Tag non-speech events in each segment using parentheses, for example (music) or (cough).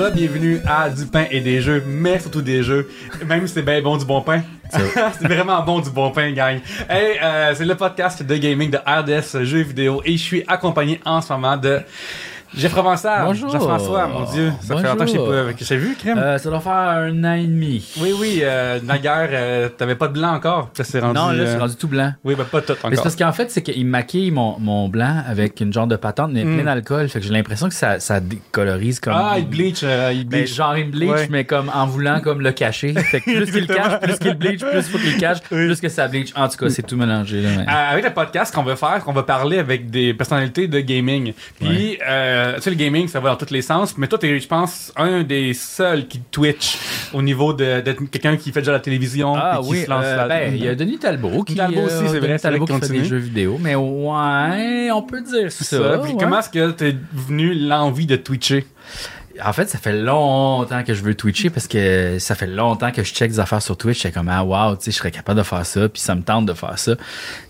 re-bienvenue à Du pain et des jeux, mais surtout des jeux. Même si c'est bien bon du bon pain. c'est (laughs) vraiment bon du bon pain, gang. Hey, euh, c'est le podcast de gaming de RDS Jeux vidéo et je suis accompagné en ce moment de Jeff Provençal. Bonjour. Jean-François, mon Dieu. Ça fait longtemps que je Bonjour. pas- que t'ai vu, Crème. Euh, ça doit faire un an et demi. Oui, oui, euh, naguère, euh, t'avais pas de blanc encore? Ça s'est rendu. non, là, euh, c'est rendu tout blanc. Oui, ben pas tout Mais c'est encore. parce qu'en fait, c'est qu'il maquille mon, mon blanc avec une genre de patente, mais Mm. plein d'alcool. Fait que j'ai l'impression que ça, ça décolorise comme. Ah, il bleach, euh, il Mais bleach. genre, il bleach, Ouais. mais comme en voulant comme le cacher. Fait que plus qu'il le cache, plus qu'il bleach, plus faut qu'il le cache, plus que ça bleach. En tout cas, c'est tout mélangé. Là, mais- Euh, avec le podcast qu'on va faire, qu'on va parler avec des personnalités de gaming. Puis, euh, tu sais, le gaming, ça va dans tous les sens. Mais toi, t'es, je pense, un des seuls qui Twitch au niveau de, d'être quelqu'un qui fait déjà la télévision. Ah puis qui oui, se lance euh, ben, il y a Denis Talbot qui, Talbot aussi, c'est Denis vrai, c'est Talbot qui fait des jeux vidéo, mais ouais, on peut dire ça. ça. Puis ouais. comment est-ce que t'es venu l'envie de Twitcher? En fait, ça fait longtemps que je veux Twitcher parce que ça fait longtemps que je check des affaires sur Twitch. J'étais comme, ah, wow, tu sais, je serais capable de faire ça. Puis ça me tente de faire ça.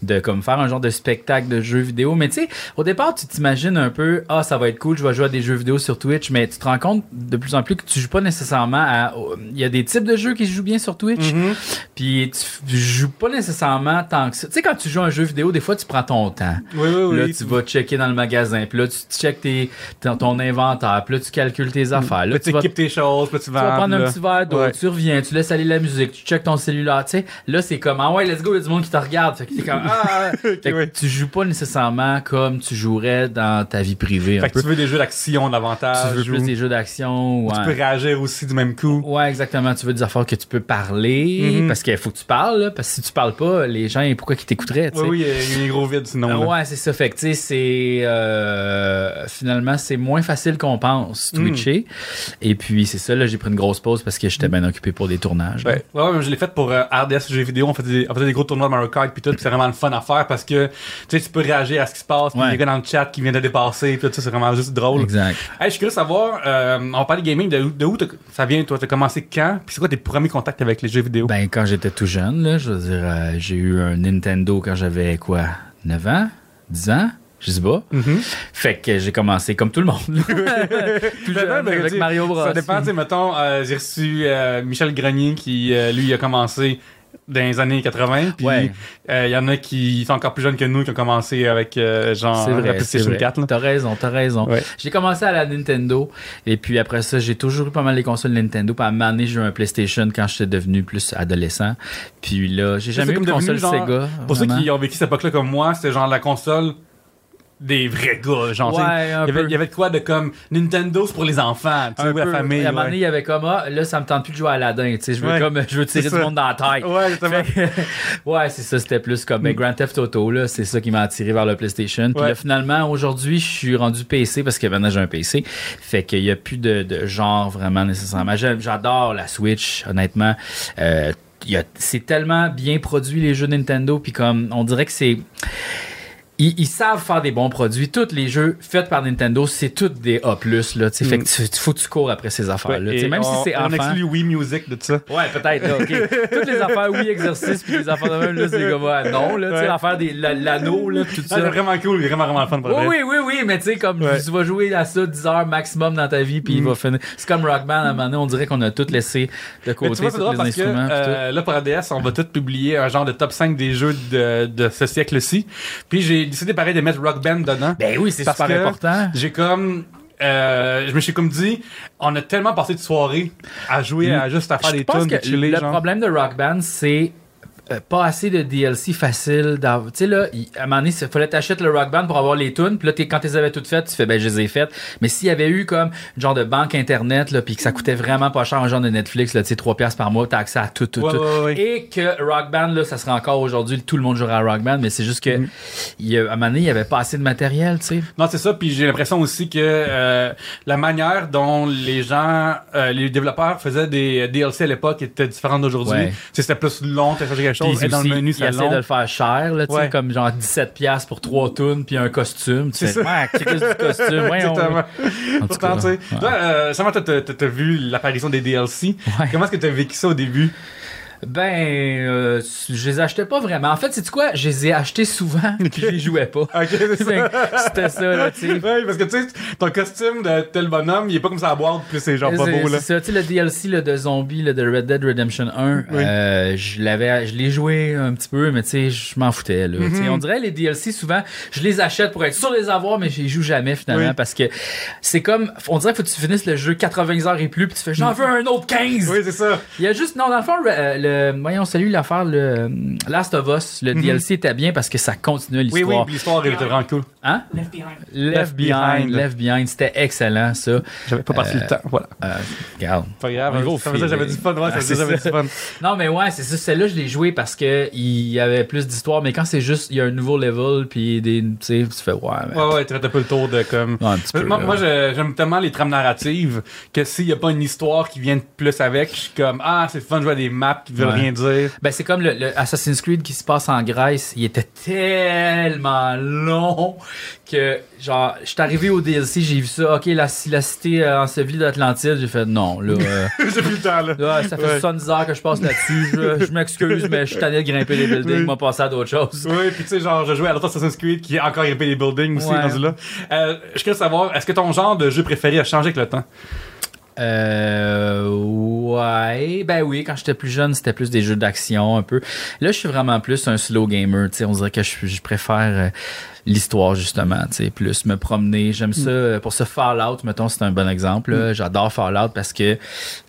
De comme faire un genre de spectacle de jeux vidéo. Mais tu sais, au départ, tu t'imagines un peu, ah, ça va être cool, je vais jouer à des jeux vidéo sur Twitch. Mais tu te rends compte de plus en plus que tu joues pas nécessairement à. Il y a des types de jeux qui se jouent bien sur Twitch. Mm-hmm. Puis tu joues pas nécessairement tant que ça. Tu sais, quand tu joues à un jeu vidéo, des fois, tu prends ton temps. Oui, oui, Là, oui. tu vas checker dans le magasin. Puis là, tu checkes tes, ton, ton inventaire. Puis là, tu calcules tes affaires. Là, tu tu vas, équipes tes choses, puis tu tu vas prendre un petit verre d'eau, Ouais. tu reviens, tu laisses aller la musique, tu checkes ton cellulaire. Tu sais, là, c'est comme, ah ouais, let's go, il y a du monde qui te regarde. Fait que t'es comme, ah. (laughs) Fait que ouais. tu joues pas nécessairement comme tu jouerais dans ta vie privée. Un Fait que peu. tu veux des jeux d'action davantage. Tu veux plus des jeux d'action. Tu ouais. peux réagir aussi du même coup. Ouais, exactement. Tu veux des affaires que tu peux parler Mhm. parce qu'il faut que tu parles. là, parce que si tu parles pas, les gens, pourquoi qu'ils t'écouteraient? tu sais? Oui, oui, il y a un gros vide sinon. Euh, ouais, c'est ça. Fait que, tu sais, c'est. euh, finalement, c'est moins facile qu'on pense, Hmm. Et puis, c'est ça, là, j'ai pris une grosse pause parce que j'étais bien occupé pour des tournages. Ouais, ouais, ouais, je l'ai fait pour euh, RDS jeux vidéo. On faisait, des, on faisait des gros tournois de Mario Kart puis tout, c'est vraiment le fun à faire parce que tu sais, tu peux réagir à ce qui se passe, puis Ouais. il y a des gars dans le chat qui viennent de dépasser, puis tout ça, c'est vraiment juste drôle. Exact. Hey, je suis curieux de savoir, euh, on va parler de gaming, de, où- de où ça vient, toi, t'as commencé quand, puis c'est quoi tes premiers contacts avec les jeux vidéo? Ben, quand j'étais tout jeune, là, je veux dire, euh, j'ai eu un Nintendo quand j'avais quoi? 9 ans? 10 ans? Je sais pas. Mhm. Fait que j'ai commencé comme tout le monde. là. (laughs) tout Ben, jeune, ben, avec Mario Bros. Ça dépend, tu mettons, euh, j'ai reçu euh, Michel Grenier qui, euh, lui, a commencé dans les années 80, puis Ouais. euh, il y en a qui sont encore plus jeunes que nous, qui ont commencé avec, euh, genre, C'est la vrai, c'est PlayStation vrai. 4, là. T'as raison, t'as raison. Ouais. J'ai commencé à la Nintendo et puis après ça, j'ai toujours eu pas mal les consoles Nintendo. Puis à un moment donné, j'ai eu un PlayStation quand j'étais devenu plus adolescent. Puis là, j'ai jamais c'est eu de console genre, Sega. Pour ceux qui ont vécu cette époque-là comme moi, c'était genre la console des vrais gars. Genre, Ouais, un il, y avait, peu. il y avait de quoi de comme Nintendo, c'est pour les enfants, tu sais, la famille. À un moment donné, il y avait comme ah, là, ça me tente plus de jouer à Aladdin. Tu sais, je veux Ouais. comme je veux tirer du ça. monde dans la tête. Ouais, justement. (laughs) Ouais, c'est ça, c'était plus comme ben, Grand Theft Auto, là, c'est ça qui m'a attiré vers le PlayStation. Puis Ouais. là, finalement, aujourd'hui, je suis rendu PC parce que maintenant j'ai un PC. Fait qu'il y a plus de, de genre vraiment nécessairement. J'adore la Switch, honnêtement. Euh, il y a- c'est tellement bien produit les jeux Nintendo, puis comme on dirait que c'est ils, ils savent faire des bons produits. Tous les jeux faits par Nintendo, c'est tous des A+. Là, sais. Fait que tu, tu- faut que tu cours après ces affaires-là. Ouais, même on, si c'est on enfant. exclut Wii Music de ça. Ouais, peut-être, là, OK. (laughs) Toutes les affaires, oui, exercices, puis les affaires de même, là, c'est comme, ouais, non, là, Ouais. l'affaire des la- l'anneau, là, tout Ah, ça. c'est vraiment cool, vraiment, vraiment fun pour Oui, oui, oui, oui, mais tu sais, comme Ouais. tu vas jouer à ça 10 heures maximum dans ta vie, puis il va finir. C'est comme Rock Band, à un moment donné, on dirait qu'on a tout laissé de côté, tous les parce que instruments. tout. euh, là, pour ADS, on va tout publier un genre de top 5 des jeux de, de ce siècle-ci. Puis j'ai décidé pareil de mettre Rock Band dedans. Ben oui, c'est super important. J'ai comme. euh, je me suis comme dit, on a tellement passé de soirée à jouer, à juste à faire Je des tunes, de que chiller, le genre. problème de Rock Band, c'est pas assez de DLC facile. Tu sais, là, il- à un moment donné, il fallait t'acheter le Rock Band pour avoir les tunes. Puis là, quand tu les avais toutes faites, tu fais, ben, je les ai faites. Mais s'il y avait eu comme une genre de banque Internet, là, puis que ça coûtait vraiment pas cher, un genre de Netflix, là, tu sais, 3 piastres par mois, t'as accès à tout, tout, Ouais, tout. ouais, ouais. Et que Rock Band, là, ça serait encore aujourd'hui, tout le monde jouerait à Rock Band, mais c'est juste que, Mm. il à un moment donné, il y avait pas assez de matériel, tu sais. Non, c'est ça. Puis j'ai l'impression aussi que euh, la manière dont les gens, euh, les développeurs faisaient des DLC à l'époque était différente d'aujourd'hui. C'était plus long, t'as quelque chose, et dans aussi, le menu, il c'est essaie long. de le faire cher, là, tu sais, Ouais. comme genre 17$ piastres pour trois tunes puis un costume. Tu C'est fais, ouais, du costume, (laughs) voyons. Exactement. En tout Pourtant, cas, ouais. Toi, euh, Sam, t'as- t'as vu l'apparition des DLC. Ouais. Comment est-ce que t'as vécu ça au début? Ben, euh, je les achetais pas vraiment. En fait, c'est quoi? Je les ai achetés souvent, (laughs) puis je les jouais pas. (laughs) C'était ça, là, tu sais. Ouais, parce que tu sais, ton costume de tel bonhomme, il est pas comme ça à boire, puis c'est genre pas beau, là. C'est ça, tu sais, le DLC là, de Zombie là, de Red Dead Redemption 1, Oui. euh, je l'avais, je l'ai joué un petit peu, mais tu sais, je m'en foutais. Là. Tu sais, On dirait les DLC, souvent, je les achète pour être sûr de les avoir, mais je les joue jamais finalement Oui. parce que c'est comme, on dirait faut que tu finisses le jeu 80 heures et plus, puis tu fais, j'en veux un autre 15! Oui, c'est ça. Il y a juste, non, dans le fond, le, voyons, celui l'affaire, le euh, Last of Us, le DLC était bien parce que ça continuait Mhm. Oui, l'histoire. oui, puis l'histoire était vraiment cool. Hein? Left Behind. Left, Behind. Left Behind, c'était excellent, ça. J'avais pas passé le temps, voilà. Euh, regarde. Pas grave, ça dire que j'avais du fun, ouais, Ah, j'avais du fun. Non, mais ouais, c'est ça. Celle-là, je l'ai joué parce que il y avait plus d'histoire, mais quand c'est juste, il y a un nouveau level, puis des, tu sais, tu fais, ouais, mais- Ouais, ouais, tu un peu le tour de comme. Ouais, un petit peu, moi, là. moi, je- j'aime tellement les trames narratives que s'il y a pas une histoire qui vient de plus avec, je suis comme, ah, c'est fun de jouer à des maps qui veulent Ouais. rien dire. Ben, c'est comme le, le Assassin's Creed qui se passe en Grèce. Il était tellement long que, genre, je suis arrivé au DLC, j'ai vu ça. Ok, la, la cité euh, ensevelie d'Atlantide, j'ai fait non, là. euh, (laughs) J'ai plus le temps, là. là, ça fait Ouais. 70 heures que je passe là-dessus. Je, je m'excuse, mais je suis tanné de grimper les buildings. Oui. Moi, passer à d'autres choses. Oui, puis tu sais, genre, je jouais à l'autre Assassin's Creed qui est encore grimpé des buildings aussi, Ouais. rendu là. Euh, je veux savoir, est-ce que ton genre de jeu préféré a changé avec le temps? Euh, ouais. Ben oui, quand j'étais plus jeune, c'était plus des jeux d'action un peu. Là, je suis vraiment plus un slow gamer. Tu sais, on dirait que je, je préfère euh, l'histoire justement. Tu sais, plus me promener. J'aime ça. euh, Pour ce Fallout, mettons, c'est un bon exemple. là. J'adore Fallout parce que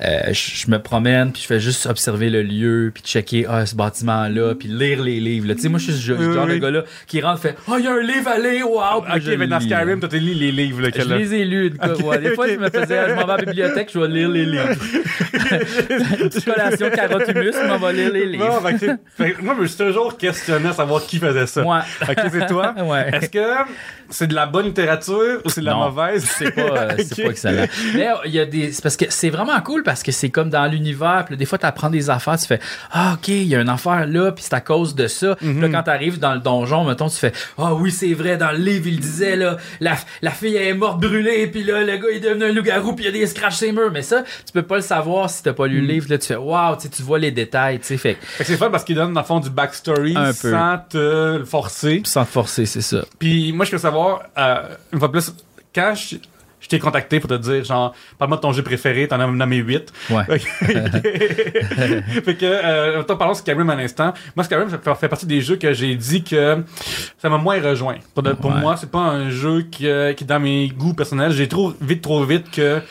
euh, je, me promène puis je fais juste observer le lieu puis checker ah ce bâtiment là puis lire les livres. là. Tu sais, moi, je suis ce genre de gars là qui rentre fait oh il y a un livre à lire. Wow. Puis Ok, mais dans. Skyrim, toi, t'as lu les livres, là, Je les ai lus. de quoi, ouais. Des fois, je me faisais, je m'en vais à la bibliothèque, je vais lire les livres. Petite (laughs) (laughs) collation carotte humus, je m'en vais lire les livres. Non, fait que moi, je me suis toujours questionné à savoir qui faisait ça. Moi. Ok, c'est toi? (laughs) Ouais. Est-ce que c'est de la bonne littérature ou c'est de la Non. mauvaise? C'est pas, euh, (laughs) c'est Ok. pas excellent. Mais euh, il y a des. C'est parce que c'est vraiment cool parce que c'est comme dans l'univers. Puis des fois, tu apprends des affaires, tu fais Ah, ok, il y a une affaire là, puis c'est à cause de ça. Puis là, quand tu arrives dans le donjon, mettons, tu fais Ah oui, c'est vrai, dans le livre, il disait là, la, la fille elle est morte brûlée, puis là, le gars il est devenu un loup-garou, puis il y a des scratchs ses murs. Mais ça, tu peux pas le savoir si t'as pas lu le livre. Là, tu fais Waouh, tu sais, tu vois les détails, tu sais. Fait c'est fun parce qu'il donne, dans le fond, du backstory Un peu. sans te forcer. sans te forcer, c'est ça. Puis moi, je veux savoir, euh, une fois plus, quand je, je t'ai contacté pour te dire, genre, parle-moi de ton jeu préféré, t'en as nommé 8. Ouais. (laughs) (laughs) fait que, euh, parlons de Skyrim un instant. Moi, Skyrim, ça fait, partie des jeux que j'ai dit que ça m'a moins rejoint. Pour, de- pour Ouais. moi, c'est pas un jeu qui, euh, qui est dans mes goûts personnels. J'ai trop vite, trop vite que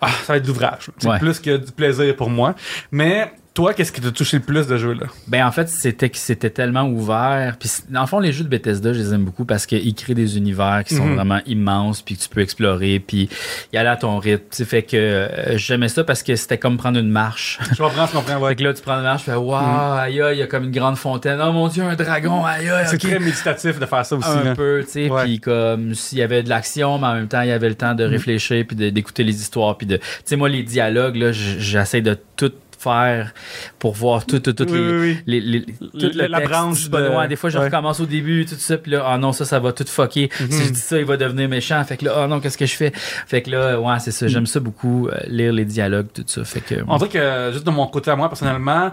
ah, ça va être de l'ouvrage. C'est Ouais. plus que du plaisir pour moi. Mais toi, qu'est-ce qui t'a touché le plus de jeux là? Ben en fait, c'était que c'était tellement ouvert. Puis le fond, les jeux de Bethesda, je les aime beaucoup parce qu'ils créent des univers qui sont Mhm. vraiment immenses, puis que tu peux explorer, puis y aller à ton rythme. Tu sais, fait que euh, j'aimais ça parce que c'était comme prendre une marche. Je comprends, je comprends. Ouais. (laughs) fait que là, tu prends une marche, tu fais waouh, aïe, aïe, il y a comme une grande fontaine. Oh mon dieu, un dragon, aïe, aïe. C'est ok. très méditatif de faire ça aussi. un là. peu, tu sais, puis comme s'il y avait de l'action, mais en même temps, il y avait le temps de réfléchir, puis d'écouter les histoires, puis de, tu sais, moi, les dialogues, là, j'essaie de tout faire pour voir tout, tout, tout Oui, les, oui, oui. les, les- tout La- le la texte branche de- Ouais, des fois, je ouais. recommence au début, tout ça, puis là, ah non, ça, ça va tout fucker. Mhm. Si je dis ça, il va devenir méchant. Fait que là, ah non, qu'est-ce que je fais? Fait que là, ouais, c'est ça. J'aime ça beaucoup, euh, lire les dialogues, tout ça. Fait que. On dirait que, juste de mon côté à moi, personnellement,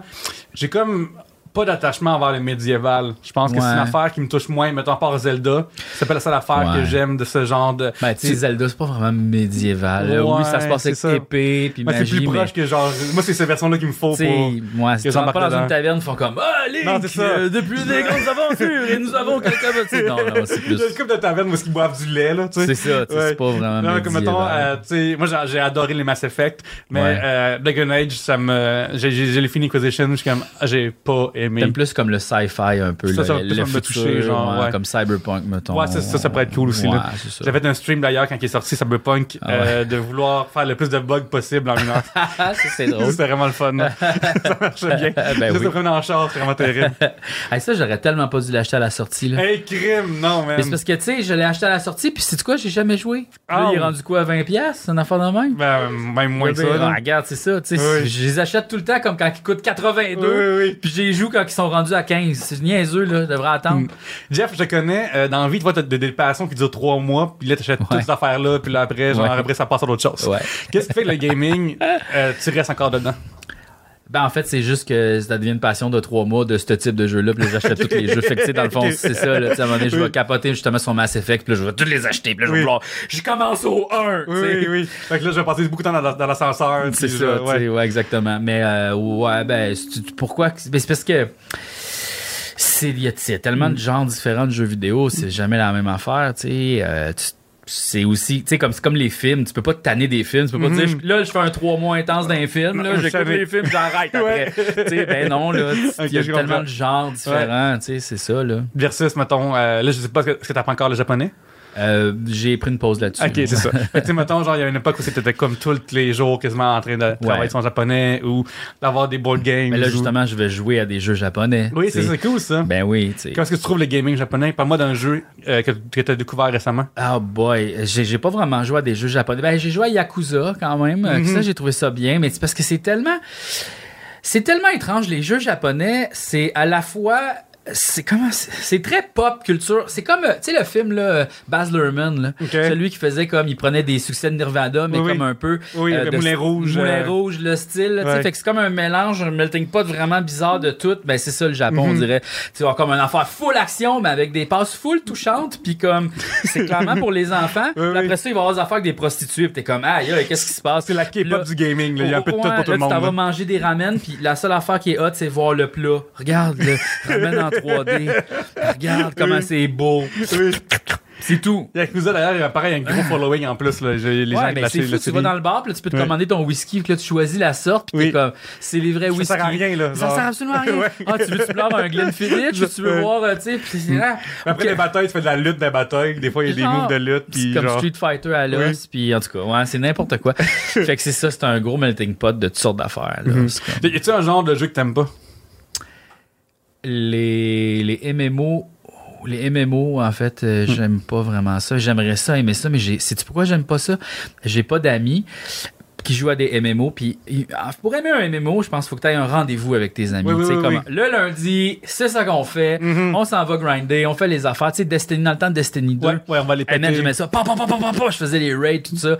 j'ai comme pas d'attachement envers le médiéval. Je pense que c'est une affaire qui me touche moins, mettons, à part Zelda. C'est pas la seule affaire que j'aime de ce genre de... Ben, tu sais, Zelda, c'est pas vraiment médiéval. oui, ça se passe avec épée, puis Moi, c'est plus proche que genre... Moi, c'est ces versions-là qu'il me faut pour... moi, si tu pas dans une taverne, ils font comme Ah, c'est ça. euh, depuis des (laughs) grandes aventures, et nous avons quelqu'un de. Non, non, c'est plus. une couple de tavernes où ils boivent du lait, là, tu sais. C'est ça, c'est pas vraiment. Non, comme mettons, euh, tu sais, moi j'ai- adoré les Mass Effect, mais euh, Dragon Age, ça me. J'ai les fini Inquisition, je suis comme. ah, J'ai pas aimé. T'aimes plus comme le sci-fi un peu, Ça, ça le, me toucher, genre, ouais. comme Cyberpunk, mettons. Ouais, ça, ça, ça pourrait être cool aussi, Ouais, c'est. J'ai fait un stream d'ailleurs quand il est sorti Cyberpunk Ah ouais. euh, de vouloir faire le plus de bugs possible en une heure. (laughs) Ah, c'est drôle. C'était vraiment le fun. (laughs) ça marchait bien. Ben Juste oui. prendre en charge, c'était vraiment terrible. (laughs) Hey, ça, j'aurais tellement pas dû l'acheter à la sortie, là. hey, crime, non, man. Mais c'est parce que, tu sais, je l'ai acheté à la sortie, puis c'est quoi, j'ai jamais joué. Puis là, Ah, il est oui. rendu quoi, à 20$? piastres, une affaire de même? Ben, même moins que ça. ah, regarde, c'est ça, tu sais. Je les achète tout le temps comme quand ils coûtent 82. Oui, oui, oui. Puis je les joue quand ils sont rendus à 15. C'est niaiseux, là. Devrais attendre. Mm. Jeff, je te connais, euh, dans la vie, tu vois, t'as des, passions qui durent trois mois, puis là, t'achètes toutes ces affaires-là, puis là, après, genre, Ouais. après, ça passe à d'autres choses. Ouais. Qu'est-ce qui fait que le gaming, (laughs) euh, tu restes encore dedans? Ben, en fait, c'est juste que ça devient une passion de trois mois de ce type de jeu-là. Puis là, j'achète tous les (laughs) jeux. Fait que, tu sais, dans le fond, c'est ça. Là, à un moment donné, je vais capoter justement sur Mass Effect. Puis là, je vais tous les acheter. Puis là, je vais Oui. vouloir. Je commence au 1. tu sais. Oui, oui. Fait que là, je vais passer beaucoup de temps dans, dans l'ascenseur. C'est ça, je- ouais. ouais. exactement. Mais euh, ouais, ben, pourquoi ben, c'est parce que c'est il y, a il y a tellement de genres différents de jeux vidéo, c'est jamais la même affaire, tu sais. euh, tu- c'est aussi, tu sais, comme, c'est comme les films, tu peux pas te tanner des films, tu peux pas te dire, je- là, je fais un trois mois intense d'un film, là, j'écoute les films, j'arrête (laughs) après. tu sais, ben non, là, (laughs) il y a tellement de genres différents, tu sais, c'est ça, là. Versus, mettons, euh, là, je sais pas, est-ce que, tu apprends encore le japonais? Euh, j'ai pris une pause là-dessus. Ok, c'est ça. (laughs) Tu sais, mettons, genre, il y a une époque où c'était comme tous les jours quasiment en train de travailler Ouais. son japonais ou d'avoir des board games. Mais là, ou- justement, je vais jouer à des jeux japonais. Oui, c'est cool, ça. Ben oui, tu sais. Comment est-ce que tu trouves le gaming japonais? Parle-moi d'un jeu euh, que, que tu as découvert récemment. Ah boy, j'ai j'ai pas vraiment joué à des jeux japonais. Ben, j'ai joué à Yakuza quand même. Mhm. Ça, j'ai trouvé ça bien, mais c'est parce que c'est tellement. C'est tellement étrange. Les jeux japonais, c'est à la fois. C'est comment c'est c'est très pop culture. C'est comme euh, tu sais le film là euh, Baz Luhrmann là, Ok. celui qui faisait comme il prenait des succès de Nirvana mais Oui, comme un peu Oui, le de- Moulin Rouge, Moulin euh, Rouge le style, là, tu sais. Ouais. fait que c'est comme un mélange, un melting pot vraiment bizarre de tout. Ben c'est ça le Japon, on Mhm. dirait. Tu vois comme un affaire full action mais avec des passes full touchantes puis comme c'est clairement pour les enfants. (laughs) Puis oui. après ça, il va y avoir des affaires avec des prostituées, puis t'es comme aïe, qu'est-ce qui se passe? C'est la K-pop du gaming. là. Il y a un peu de tout pour tout le monde. Tu vas manger des ramen, puis la seule affaire qui est hot, c'est voir le plat. Regarde le ramen en (laughs) 3D. Regarde comment c'est beau. Oui. C'est tout. Yakuza, d'ailleurs, il y a pareil, il y a un gros following en plus. Là. J'ai- Les gens Ouais, mais la c'est fou, tu vas dans le bar, puis là, tu peux te commander ton whisky, puis là, tu choisis la sorte, puis Oui. t'es comme, c'est les vrais Ça whisky. sert à rien, là. Ça genre. sert absolument à rien. (laughs) Ouais. Ah, tu veux-tu boire un Glenfiddich, ou tu veux voir, euh, tu sais, puis c'est là. Après les batailles, tu fais de la lutte des batailles. Des fois, il y a des Genre, moves de lutte. C'est Puis comme genre... Street Fighter à l'os, puis en tout cas, ouais, c'est n'importe quoi. (laughs) fait que c'est ça, c'est un gros melting pot de toutes sortes d'affaires. là. Mhm. Comme- Y a-tu un genre de jeu que t'aimes pas? Les, les MMO les MMO en fait euh, j'aime pas vraiment ça. J'aimerais ça aimer ça mais j'ai c'est pourquoi j'aime pas ça? J'ai pas d'amis qui jouent à des MMO puis ah, pour aimer un MMO je pense qu'il faut que tu aies un rendez-vous avec tes amis Oui, oui, Tu sais, oui, comme, oui. le lundi c'est ça qu'on fait Mhm. on s'en va grinder on fait les affaires tu sais Destiny dans le temps de Destiny 2 Ouais, ouais, on va les man, péter. j'aimais ça. Pa, pa, pa, pa, pa, pa, je faisais les raids, tout ça.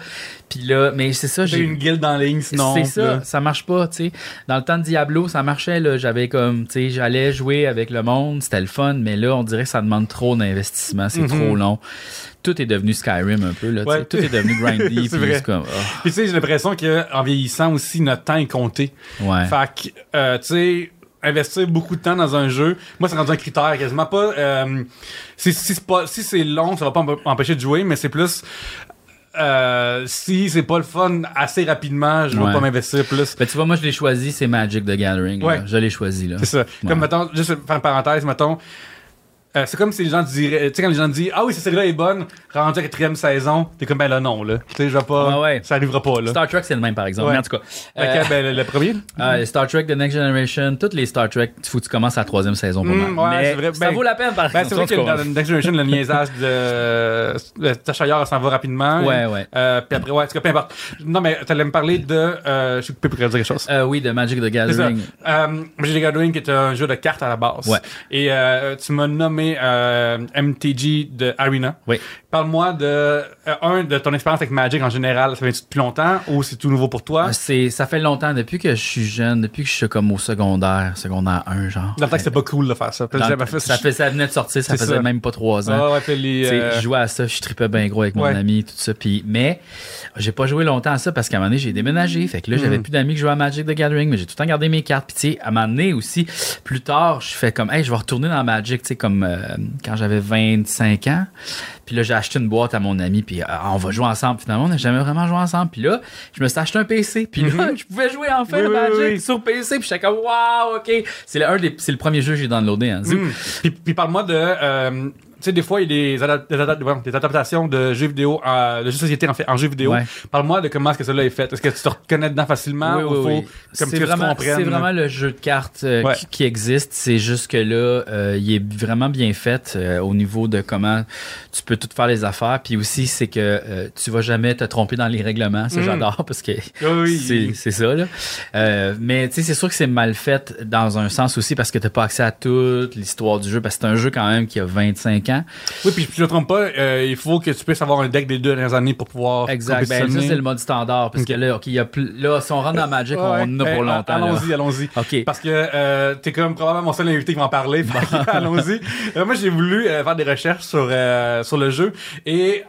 Puis là, mais c'est ça, J'ai j'ai une guilde en ligne, sinon. c'est ça, ça marche pas, tu sais. Dans le temps de Diablo, ça marchait, là. J'avais comme, tu sais, j'allais jouer avec le monde, c'était le fun, mais là, on dirait que ça demande trop d'investissement, c'est Mhm. trop long. Tout est devenu Skyrim un peu, là. Ouais. Tout est devenu grindy, (laughs) puis C'est vrai. comme, oh, Puis tu sais, j'ai l'impression qu'en vieillissant aussi, notre temps est compté. ouais. Fait que, euh, tu sais, investir beaucoup de temps dans un jeu, moi, c'est rendu un critère quasiment pas. euh, si si c'est pas, si c'est long, ça va pas m'empêcher de jouer, mais c'est plus. Euh, si c'est pas le fun assez rapidement, je vais pas m'investir plus. Ben, tu vois, moi, je l'ai choisi, c'est Magic the Gathering. là. Ouais. Je l'ai choisi, là. C'est ça. Comme, mettons, juste faire une parenthèse, mettons. Euh, c'est comme si les gens diraient, tu sais, quand les gens disent, ah oui, cette série-là est bonne, rendu à la quatrième saison, t'es comme, ben là, non, là. Tu sais, je vais pas, Ouais, ouais. ça arrivera pas, là. Star Trek, c'est le même, par exemple. Ouais. Mais en tout cas. Euh, ben, le, le premier? (laughs) Ah, Star Trek, The Next Generation, toutes les Star Trek, il faut que tu commences à la troisième saison pour Mm, moi. ouais, vrai. ça Ben, vaut la peine, par Ben, contre. c'est vrai que dans Next Generation, le (laughs) niaisage de, de Tachayar s'en va rapidement. Ouais, ouais. Euh, puis après, ouais, en tout cas, peu importe. Non, mais t'allais me parler de, euh, je sais pas pourquoi dire quelque chose. Oui, de Magic the. Gathering. Magic the Gathering qui est un jeu de cartes à la base. Ouais. Et tu m'as nommé euh, MTG de Arena. Oui. Parle-moi de euh, un de ton expérience avec Magic en général. Ça fait depuis longtemps ou c'est tout nouveau pour toi? Ah, C'est, ça fait longtemps, depuis que je suis jeune, depuis que je suis comme au secondaire, secondaire 1, genre. Dans le temps que c'était pas cool de faire ça. Dans- fait ça, fait, ça venait de sortir, ça faisait ça. même pas trois ans. Ah ouais, puis les, euh, Je jouais à ça, je tripais bien gros avec mon Ouais. ami, tout ça. Puis, mais j'ai pas joué longtemps à ça parce qu'à un moment donné, j'ai déménagé. Fait que là, Mm. j'avais plus d'amis qui jouaient à Magic the Gathering, mais j'ai tout le temps gardé mes cartes. Puis, tu sais, à un moment donné aussi, plus tard, je fais comme, hey, je vais retourner dans Magic, tu sais, comme euh, quand j'avais 25 ans. Puis là, j'ai acheté une boîte à mon ami, puis euh, on va jouer ensemble. Finalement, on n'a jamais vraiment joué ensemble. Puis là, je me suis acheté un PC. Puis là, (laughs) je pouvais jouer enfin. Oui, Magic oui. sur PC. Puis j'étais comme, waouh, OK. C'est le, un des- c'est le premier jeu que j'ai downloadé. Hein. Hmm. Puis, puis parle-moi de. euh, sais, des fois, il y a des, adaptations de jeux vidéo, euh, de jeux de société en, fait, en jeux vidéo. Ouais. Parle-moi de comment est-ce que cela est fait. Est-ce que tu te reconnais dedans facilement Oui, ou oui, faut oui. comme C'est vraiment, c'est le jeu de cartes euh, Ouais. qui, qui existe. C'est juste que là, euh, il est vraiment bien fait euh, au niveau de comment tu peux tout faire les affaires. Puis aussi, c'est que tu vas jamais te tromper dans les règlements. Ça, Mm. j'adore parce que Oui, (laughs) c'est, ça. Là. Mais tu sais, c'est sûr que c'est mal fait dans un sens aussi parce que tu n'as pas accès à toute l'histoire du jeu. Parce que c'est un jeu quand même qui a 25 ans. Oui, puis je ne me trompe pas, euh, il faut que tu puisses avoir un deck des deux dernières années pour pouvoir. Exact. Ben, ça, c'est le mode standard. Parce que là, y a là, si on rentre dans Magic, on en a pour longtemps. Allons-y, allons-y. Parce que euh, t'es comme probablement mon seul invité qui va en parler. (laughs) Allons-y. Euh, moi, j'ai voulu euh, faire des recherches sur, sur le jeu et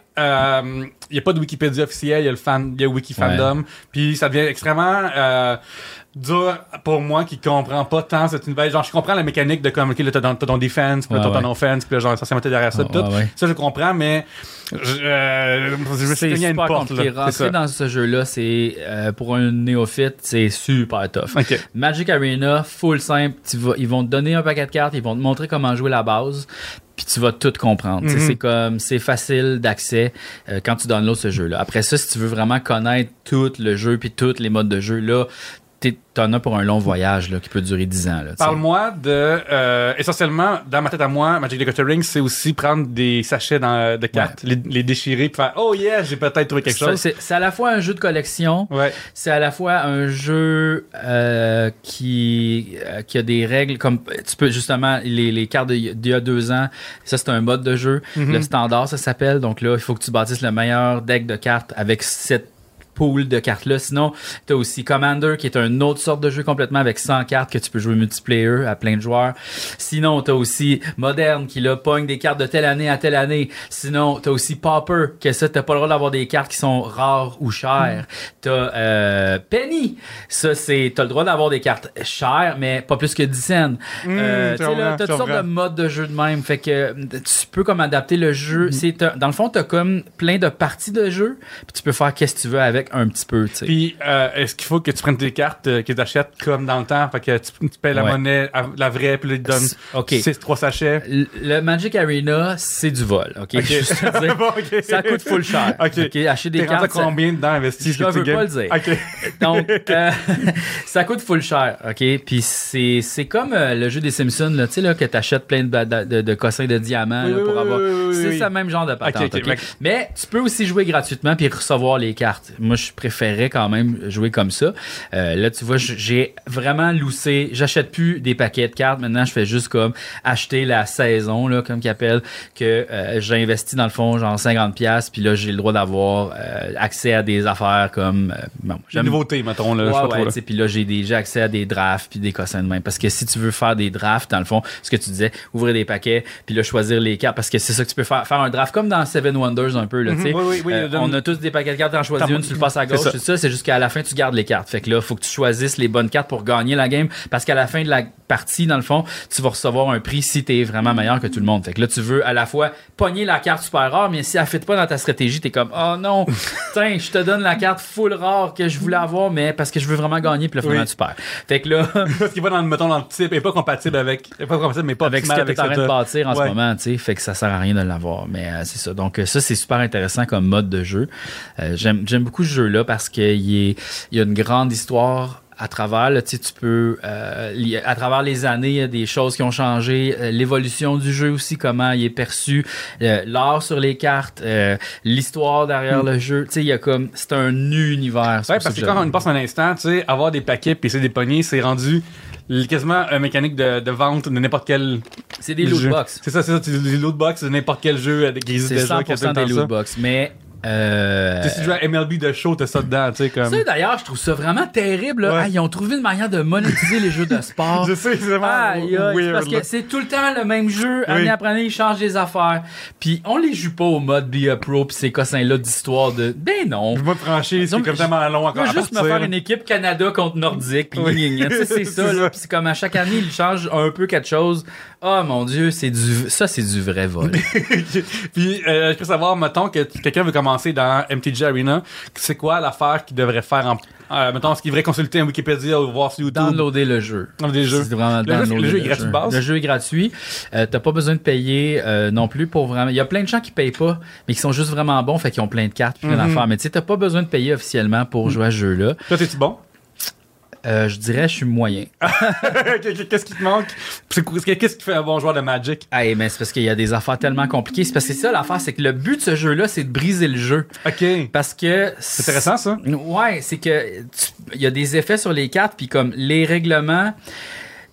il n'y a pas de Wikipédia officiel, il y a le fan, il y a Wikifandom. Puis ça devient extrêmement euh, dur pour moi qui comprend pas tant cet univers. Genre, je comprends la mécanique de comme, ok, là, t'as ton, ton defense, puis là, Ouais, t'as ton ouais. offense, puis là, genre, essentiellement, t'es derrière ça, Ouais, tout. ouais. Ça, je comprends, mais je, euh, je me suis à une porte, compliqué. là. C'est Rentrer ça. dans ce jeu-là, c'est euh, pour un néophyte, c'est super tough. Magic Arena, full simple. Tu vas, ils vont te donner un paquet de cartes, ils vont te montrer comment jouer la base, puis tu vas tout comprendre. Mhm. C'est comme, c'est facile d'accès euh, quand tu downloads ce jeu-là. Après ça, si tu veux vraiment connaître tout le jeu puis tous les modes de jeu, là, t'en as pour un long voyage là, qui peut durer 10 ans. Parle-moi de. euh, essentiellement, dans ma tête à moi, Magic the Gathering, c'est aussi prendre des sachets dans- de cartes, les, les déchirer, puis faire Oh yeah, j'ai peut-être trouvé quelque chose. C'est à la fois un jeu de collection, Ouais. c'est à la fois un jeu euh, qui, euh, qui a des règles comme tu peux justement les, les cartes d'il y a- deux ans ça c'est un mode de jeu Mhm. le standard ça s'appelle donc là il faut que tu bâtisses le meilleur deck de cartes avec cette pool de cartes là sinon tu as aussi Commander qui est une autre sorte de jeu complètement avec 100 cartes que tu peux jouer multiplayer à plein de joueurs sinon tu as aussi Moderne qui là pogne des cartes de telle année à telle année sinon tu as aussi Pauper que ça t'as pas le droit d'avoir des cartes qui sont rares ou chères T'as euh, Penny. Ça, c'est. T'as le droit d'avoir des cartes chères, mais pas plus que 10 cents. Euh, je tu je toutes sortes de modes de jeu de même. Fait que euh, tu peux comme adapter le jeu. C'est, t'as- dans le fond, t'as comme plein de parties de jeu, puis tu peux faire qu'est-ce que tu veux avec un petit peu, tu. Puis, euh, est-ce qu'il faut que tu prennes tes cartes, euh, que tu achètes comme dans le temps? Fait que tu, tu payes la Ouais. monnaie, la vraie, puis là, ils te donnent ok. 6, 3 sachets. Le- Le Magic Arena, c'est du vol, ok? Juste (laughs) dire, Bon. Ça coûte full cher. Ok. Acheter des cartes. ça- combien dedans investi? Je ne veux pas le dire. (laughs) Donc, euh, (laughs) ça coûte full cher, OK? Puis c'est, comme euh, le jeu des Simpsons, là, tu sais, là, que t'achètes plein de, de, de, de cossins de diamants Oui, là, oui, pour oui, avoir... oui, c'est ce même genre de patente? Mais tu peux aussi jouer gratuitement puis recevoir les cartes. Moi, je préférais quand même jouer comme ça. Euh, là, tu vois, j'ai vraiment loussé. J'achète plus des paquets de cartes. Maintenant, je fais juste comme acheter la saison, là, comme qu'ils appellent, que euh, j'ai investi dans le fond, genre 50$, piastres, puis là, j'ai le droit d'avoir euh, accès à des affaires comme... euh, bon, Une nouveauté, mettons, là. Ouais, ouais, puis là, j'ai déjà accès à des drafts puis des cossins de même. Parce que si tu veux faire des drafts, dans le fond, ce que tu disais, ouvrir des paquets, puis là, choisir les cartes, parce que c'est ça que tu peux faire. Faire un draft comme dans Seven Wonders un peu, là, tu sais. Oui, oui, oui, Euh, on a tous des paquets de cartes, t'en choisis une, tu le passes à gauche, c'est ça. c'est juste qu'à la fin, tu gardes les cartes. Fait que là, faut que tu choisisses les bonnes cartes pour gagner la game. Parce qu'à la fin de la partie, dans le fond, tu vas recevoir un prix si t'es vraiment meilleur que tout le monde. Fait que là, tu veux à la fois pogner la carte super rare, mais si elle fit pas dans ta stratégie, t'es comme, oh non, (laughs) tiens, je te donne la carte full rare que je voulais avoir, mais parce que je veux vraiment gagner, puis là, finalement, Oui. tu perds. Fait que là, (laughs) Parce qu'il va dans, le- mettons, dans le type, et pas compatible avec. et Pas compatible, mais pas avec ce que tu es en train cette- de bâtir en Ouais. ce moment, tu sais, fait que ça sert à rien de l'avoir. Mais euh, c'est ça. Donc euh, ça, c'est super intéressant comme mode de jeu. Euh, J'aime j'aime beaucoup ce jeu-là parce qu'il y a une grande histoire à travers, là, tu peux, euh, à travers les années, il y a des choses qui ont changé, euh, l'évolution du jeu aussi, comment il est perçu, euh, l'art sur les cartes, l'histoire derrière le jeu, tu sais, il y a comme, c'est un univers. c'est Ouais, parce que quand on passe un instant, tu sais, avoir des paquets puis essayer des poignées, c'est rendu quasiment une mécanique de, de vente de n'importe quel c'est des loot box. C'est ça, c'est ça, c'est des loot box de n'importe quel jeu des C'est déjà qui tout 100% le temps des loot box, mais euh, Tu sais, si tu joues à MLB de show, t'as ça dedans, tu sais, comme. Ça, d'ailleurs, je trouve ça vraiment terrible. là. Ouais. Ah, ils ont trouvé une manière de monétiser les jeux de sport. (laughs) Je sais, c'est vraiment weird. parce que c'est tout le temps le même jeu. Oui. Année après année, ils changent des affaires. Puis on les joue pas au mode Be a Pro puis ces cossins-là d'histoire de... Ben non. Le mode franchise, c'est comme tellement long Je encore. veux à juste me faire une équipe Canada contre Nordique. Puis Oui. Tu c'est (laughs) ça. Là. ça. Puis c'est comme à chaque année, ils changent un peu quelque chose. Oh mon Dieu, c'est du... ça, c'est du vrai vol. (laughs) Puis, euh, je peux savoir, mettons, que quelqu'un veut commencer dans MTG Arena, c'est quoi l'affaire qu'il devrait faire en. Euh, mettons, est-ce qu'il devrait consulter un Wikipédia ou voir sur YouTube? Downloader le jeu. Jeux. C'est vraiment Le jeu- downloader le jeu est gratuit de base? Le jeu est gratuit. Euh, T'as pas besoin de payer euh, non plus pour vraiment. Il y a plein de gens qui payent pas, mais qui sont juste vraiment bons, fait qu'ils ont plein de cartes, puis plein Mhm. d'affaires. Mais tu sais, t'as pas besoin de payer officiellement pour jouer à ce jeu-là. Toi, t'es-tu bon? Euh, je dirais, je suis moyen. (laughs) Qu'est-ce qui te manque? Qu'est-ce qui fait un bon joueur de Magic? Ah, mais c'est parce qu'il y a des affaires tellement compliquées. C'est parce que c'est ça l'affaire, c'est que le but de ce jeu-là, c'est de briser le jeu. Ok. Parce que. C'est intéressant, ça. Ouais, c'est que il y a des effets sur les cartes, puis comme les règlements.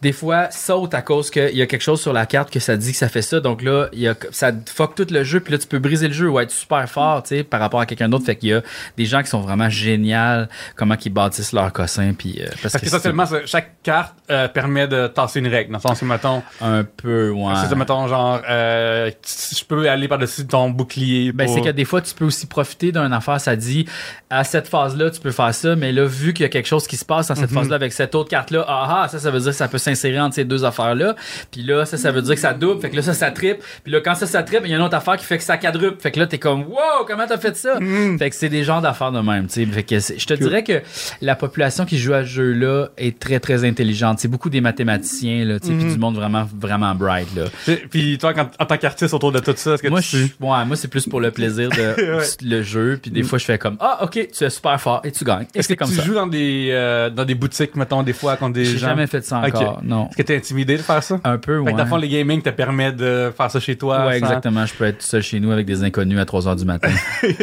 Des fois, saute à cause qu'il y a quelque chose sur la carte que ça dit que ça fait ça. Donc là, il y a, ça fuck tout le jeu, puis là, tu peux briser le jeu ou être super fort, tu sais, par rapport à quelqu'un d'autre. Fait qu'il y a des gens qui sont vraiment géniaux, comment ils bâtissent leur cossin, puis... euh, Parce que essentiellement, ça, chaque carte euh, permet de tasser une règle. Dans le sens où, mettons, Un peu, ouais. c'est mettons, genre, euh, je peux aller par-dessus ton bouclier. Ben, c'est que des fois, tu peux aussi profiter d'une affaire. Ça dit, à cette phase-là, tu peux faire ça, mais là, vu qu'il y a quelque chose qui se passe dans cette phase-là avec cette autre carte-là, ah ah, ça, ça veut dire que ça peut s'insérer entre ces deux affaires-là. Puis là, ça, ça veut dire que ça double. Fait que là, ça, ça triple. Puis là, quand ça, ça triple, il y a une autre affaire qui fait que ça quadruple. Fait que là, t'es comme, wow, comment t'as fait ça? Fait que c'est des genres d'affaires de même, tu sais. Fait que je te dirais que la population qui joue à ce jeu-là est très, très intelligente. C'est beaucoup des mathématiciens, là, tu sais, puis du monde vraiment, vraiment bright, là. Puis- toi, quand- en tant qu'artiste autour de tout ça, est-ce que Moi, tu... je, ouais, moi c'est plus pour le plaisir de (laughs) Ouais. le jeu. Puis des fois, je fais comme Ah, ok, tu es super fort et tu gagnes. Est-ce que comme tu ça. joues dans des, euh, dans des boutiques, mettons, des fois, contre des J'ai gens? jamais fait ça Ok. Encore. Non. Est-ce que t'es intimidé de faire ça? Un peu, Fait ouais. que dans le fond, les gaming te permet de faire ça chez toi. Ouais, sans- exactement. Je peux être seul chez nous avec des inconnus à 3 h du matin. (laughs) Puis,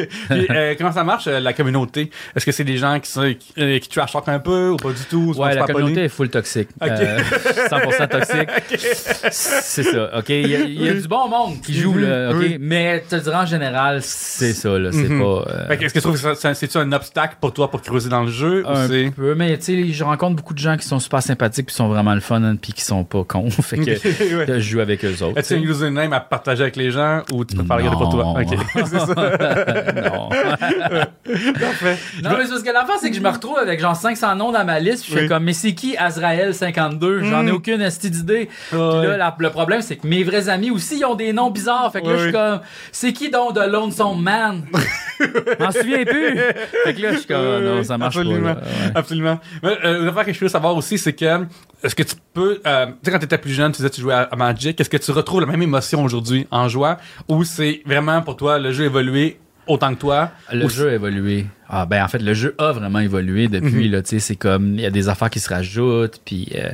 euh, comment ça marche, euh, la communauté? Est-ce que c'est des gens qui, sont, qui, euh, qui trash un peu ou pas du tout? Ouais, la communauté est full toxique. Ok. Euh, 100% (laughs) toxique. C'est ça, OK? Il y, a, il y a du bon monde qui joue, là, OK? Oui. Mais te dirais en général, c'est ça, là. C'est Mhm. pas. euh, Fait que Est-ce que tu trouves que c'est-tu un obstacle pour toi pour creuser dans le jeu? un c'est... peu, mais tu sais, je rencontre beaucoup de gens qui sont super sympathiques puis sont vraiment le fun, hein, puis qui sont pas cons. (laughs) fait que (laughs) Ouais. je joue avec eux autres. As-tu un username à partager avec les gens ou tu préfères le garder pour toi? Non. Ok, (laughs) c'est ça. non. Parfait. Non, mais c'est parce que l'affaire, c'est que je me retrouve avec genre 500 noms dans ma liste. Puis je Oui. fais comme, mais c'est qui Azrael 52 J'en ai Mm. aucune esti d'idée. Puis Ouais. là, la- le problème, c'est que mes vrais amis aussi, ils ont des noms bizarres. Fait que là, Oui, je suis comme, c'est qui donc de Lonesome Man? M'en souviens plus. Fait que là, je suis comme, Oui, non, ça marche absolument. pas. là. Ouais. Absolument. Mais, euh, que je veux savoir aussi, c'est que est-ce que tu peux, euh, tu sais, quand tu étais plus jeune, tu disais que tu jouais à, Magic, est-ce que tu retrouves la même émotion aujourd'hui en jouant? Ou c'est vraiment pour toi le jeu évolué autant que toi? Le jeu a évolué. Ah ben en fait le jeu a vraiment évolué depuis là, tu sais c'est comme il y a des affaires qui se rajoutent puis euh,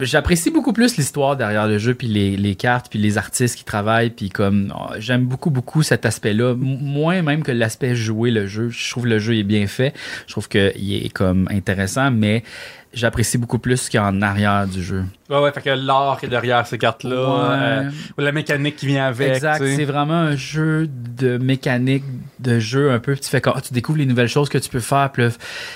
j'apprécie beaucoup plus l'histoire derrière le jeu puis les, les cartes puis les artistes qui travaillent puis comme oh, j'aime beaucoup beaucoup cet aspect-là, moins même que l'aspect jouer le jeu. Je trouve le jeu est bien fait, je trouve que il est comme intéressant mais j'apprécie beaucoup plus ce qu'il y a en arrière du jeu. Ouais, ouais, fait que l'art qui est derrière ces cartes-là, Ouais. euh, ou la mécanique qui vient avec. Exact, c'est vraiment un jeu de mécanique, de jeu un peu. Tu fais comme, ah, tu découvres les nouvelles choses que tu peux faire.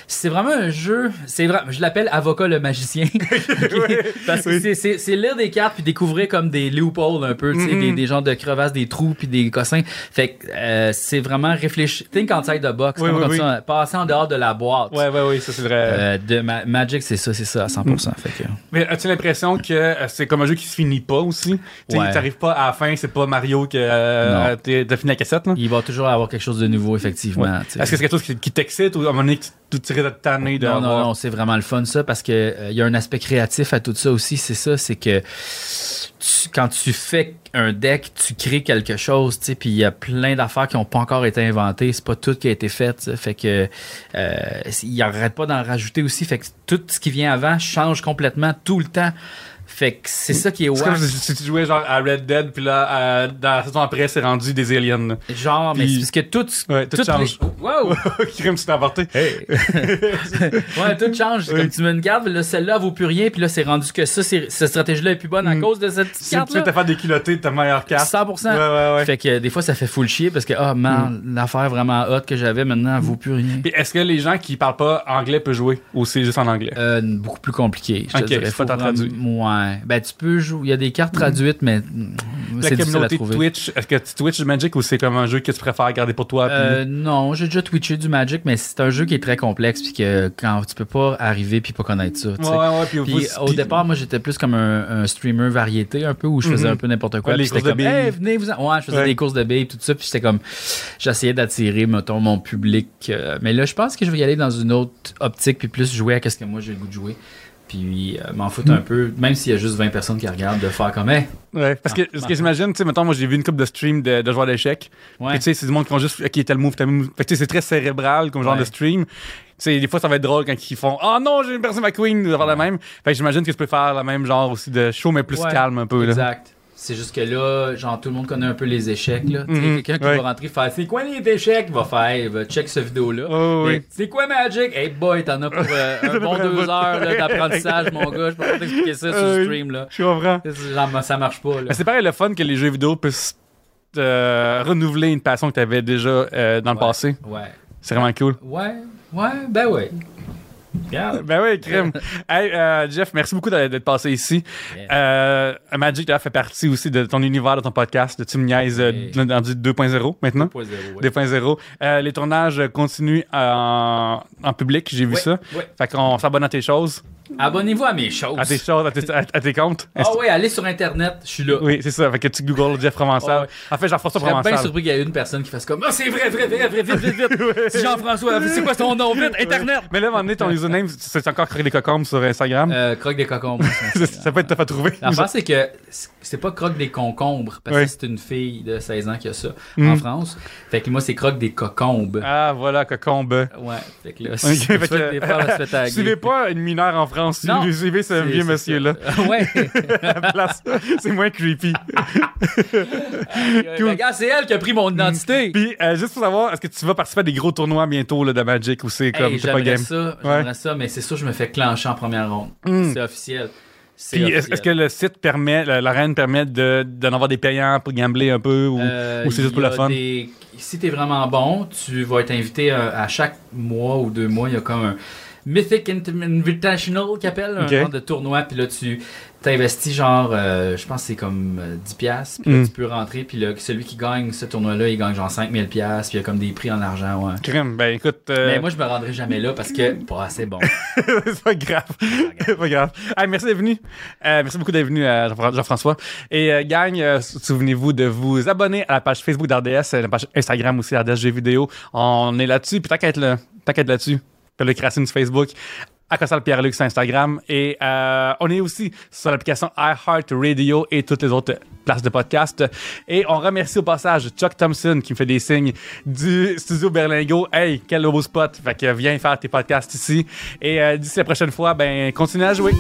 c'est vraiment un jeu. C'est vrai, je l'appelle avocat le magicien, (laughs) parce que Oui. c'est- c'est c'est lire des cartes puis découvrir comme des loopholes un peu, tu sais, Mhm. des, des genres de crevasses, des trous puis des cossins. Fait que euh, c'est vraiment réfléchir. Think outside the box, Oui, oui, comme ça, passer en dehors de la boîte. Ouais, ouais, oui, ça c'est vrai. Euh, de ma- Magic, c'est ça, c'est ça à 100%. Fait que, Mais as-tu l'impression que euh, c'est comme un jeu qui se finit pas aussi? Tu Ouais. t'arrives pas à la fin, c'est pas Mario que euh, t'as fini la cassette, là? il va toujours avoir quelque chose de nouveau, effectivement. Est-ce que c'est quelque chose qui, qui t'excite ou à un moment donné, tu tirais de Non, non, non, c'est vraiment le fun ça parce que euh, y a un aspect créatif à tout ça aussi. C'est ça, c'est que tu- quand tu fais un deck, tu crées quelque chose, tu sais, puis il y a plein d'affaires qui n'ont pas encore été inventées. C'est pas tout qui a été fait, sais. fait que euh, il arrête pas d'en rajouter aussi. Fait que tout ce qui vient avant change complètement tout le temps. Fait que c'est ça qui est C'est comme wow. si, tu jouais genre à Red Dead, puis là, euh, dans la saison après, c'est rendu des aliens. là. Genre, mais c'est parce que tout, Ouais, tout toutes change. les- Wow! si t'es apporté. ouais, tout change. C'est Oui. Comme tu mets une carte, là, celle-là vaut plus rien, puis là, c'est rendu que ça, c'est- cette stratégie-là est plus bonne à Mm. cause de cette petite Si tu te faire déculoter de ta meilleure carte. 100%. Ouais, ouais, ouais. Fait que euh, des fois, ça fait full chier parce que, ah, man, l'affaire vraiment hot que j'avais maintenant, elle vaut plus rien. Puis est-ce que les gens qui parlent pas anglais peuvent jouer ou c'est juste en anglais? Euh, beaucoup plus compliqué. Je te Ok, dirais. c'est Faut pas vraiment- traduit. Ouais. Ben, tu peux jouer. Il y a des cartes traduites, mais la c'est difficile à communauté trouver. Twitch, est-ce que tu Twitch du Magic ou c'est comme un jeu que tu préfères garder pour toi? puis- Euh, non, j'ai déjà twitché du Magic, mais c'est un jeu qui est très complexe puis que quand tu peux pas arriver puis pas connaître ça. ouais, ouais. Puis, Puis vous- au puis- départ, moi j'étais plus comme un, un streamer variété un peu où je faisais Mhm. un peu n'importe quoi. Ouais, les de comme, billes. hey, venez vous en- Ouais, je faisais Ouais. des courses de billes tout ça. Puis j'étais comme, j'essayais d'attirer mettons mon public. euh, mais là, je pense que je vais y aller dans une autre optique puis plus jouer à ce que moi j'ai le goût de jouer. Puis euh, m'en foutre un peu, même s'il y a juste 20 personnes qui regardent, de faire comme, hey, Ouais, parce que, Ah, parce ah. que j'imagine, tu sais, mettons, moi j'ai vu une coupe de stream de, de joueurs d'échecs. ouais. Tu sais, c'est du monde qui font juste, ok, tel move, tel move. Fait que tu sais, c'est très cérébral comme genre Ouais. de stream. Tu sais, des fois, ça va être drôle quand ils font, oh non, j'ai perdu ma queen, de faire la même. Fait que j'imagine que tu peux faire la même genre aussi de show, mais plus calme un peu, là. C'est juste que là, genre, tout le monde connaît un peu les échecs, là. Tu sais, Mhm, Quelqu'un qui ouais. va rentrer faire C'est quoi les échecs? Il va faire, il va check cette vidéo-là. Oh, oui. C'est quoi Magic? Hey boy, t'en as pour euh, (laughs) un bon deux heures d'apprentissage, mon gars. Je peux pas t'expliquer ça (laughs) sur le stream, là. Je comprends. Genre, ça marche pas, là. Mais c'est pareil le fun que les jeux vidéo puissent euh, renouveler une passion que tu avais déjà euh, dans le passé. Ouais. C'est vraiment cool. Ouais, ouais, ben ouais. Ben oui, crème. (laughs) hey, euh, Jeff, merci beaucoup d'être passé ici. Euh, Magic fait partie aussi de ton univers, de ton podcast, de Team Niaise, euh, dans du 2.0 maintenant. 2.0, ouais. 2.0. Euh, les tournages continuent en, en public, j'ai vu Ouais, ça. ouais. Fait qu'on s'abonne à tes choses, Abonnez-vous à mes choses. à tes choses, à tes, à- à tes comptes. Ah ouais, allez sur Internet, je suis là. Oui, c'est ça. Fait que tu googles Jeff Provençal. Ah ouais. En fait, Jean-François Je serais bien Provençal. surpris qu'il y ait une personne qui fasse comme Ah, c'est vrai, vrai, vrai, vrai, vite, vite, vite. (laughs) C'est Jean-François, c'est quoi son nom, vite, Internet. Mais là, à un moment donné, ton username, c'est encore Croque des Cocombes sur Instagram? Euh, croque des concombres. (laughs) ça, peut être tough à trouver. L'affaire, c'est que c'est pas croque des concombres, parce que c'est une fille de 16 ans qui a ça Mm. en France. Fait que moi, c'est croque des cocombes. Ah, voilà, Cocombe. Ouais, fait que là, si fait que- se fait. (laughs) Suivez pas une mineure en France. Non. Suivez, ce vieux monsieur-là. (laughs) ouais. à. C'est moins creepy. Cool. Regarde, c'est elle qui a pris mon identité. Puis, euh, juste pour savoir, est-ce que tu vas participer à des gros tournois bientôt là, de Magic ou c'est comme Hey, t'es pas game? ça, Ouais. j'aimerais ça, mais c'est sûr, je me fais clencher en première ronde. Mm. C'est officiel. Puis, est-ce est-ce que le site permet, la- l'arène permet de- d'en avoir des payants pour gambler un peu ou, Euh, ou c'est juste pour le fun? des- Si t'es vraiment bon, tu vas être invité euh, à chaque mois ou deux mois. Il y a comme un Mythic Invitational qui appelle, un genre de tournoi. Puis là, tu t'investis genre, euh, je pense que c'est comme euh, 10$. piastres, Puis là, Mm. tu peux rentrer. Puis là, celui qui gagne ce tournoi-là, il gagne genre 5000$. piastres, Puis il y a comme des prix en argent. Ouais. Crème, ben écoute, euh, Mais moi, je me rendrai jamais là parce que (laughs) pas assez bon. c'est pas grave. c'est pas grave. Hey, merci d'être venu. Euh, merci beaucoup d'être venu, euh, Jean- Jean-François. Et euh, gang, euh, souvenez-vous de vous abonner à la page Facebook d'RDS, euh, la page Instagram aussi, RDS Jeux vidéo. On est là-dessus, puis être là, être là-dessus, Cracine sur Facebook. À Pierre-Luc sur Instagram. Et euh, on est aussi sur l'application iHeartRadio et toutes les autres places de podcast. Et on remercie au passage Chuck Thompson qui me fait des signes du studio Berlingo. Hey, quel beau spot. Fait que viens faire tes podcasts ici. Et euh, d'ici la prochaine fois, ben, continue à jouer.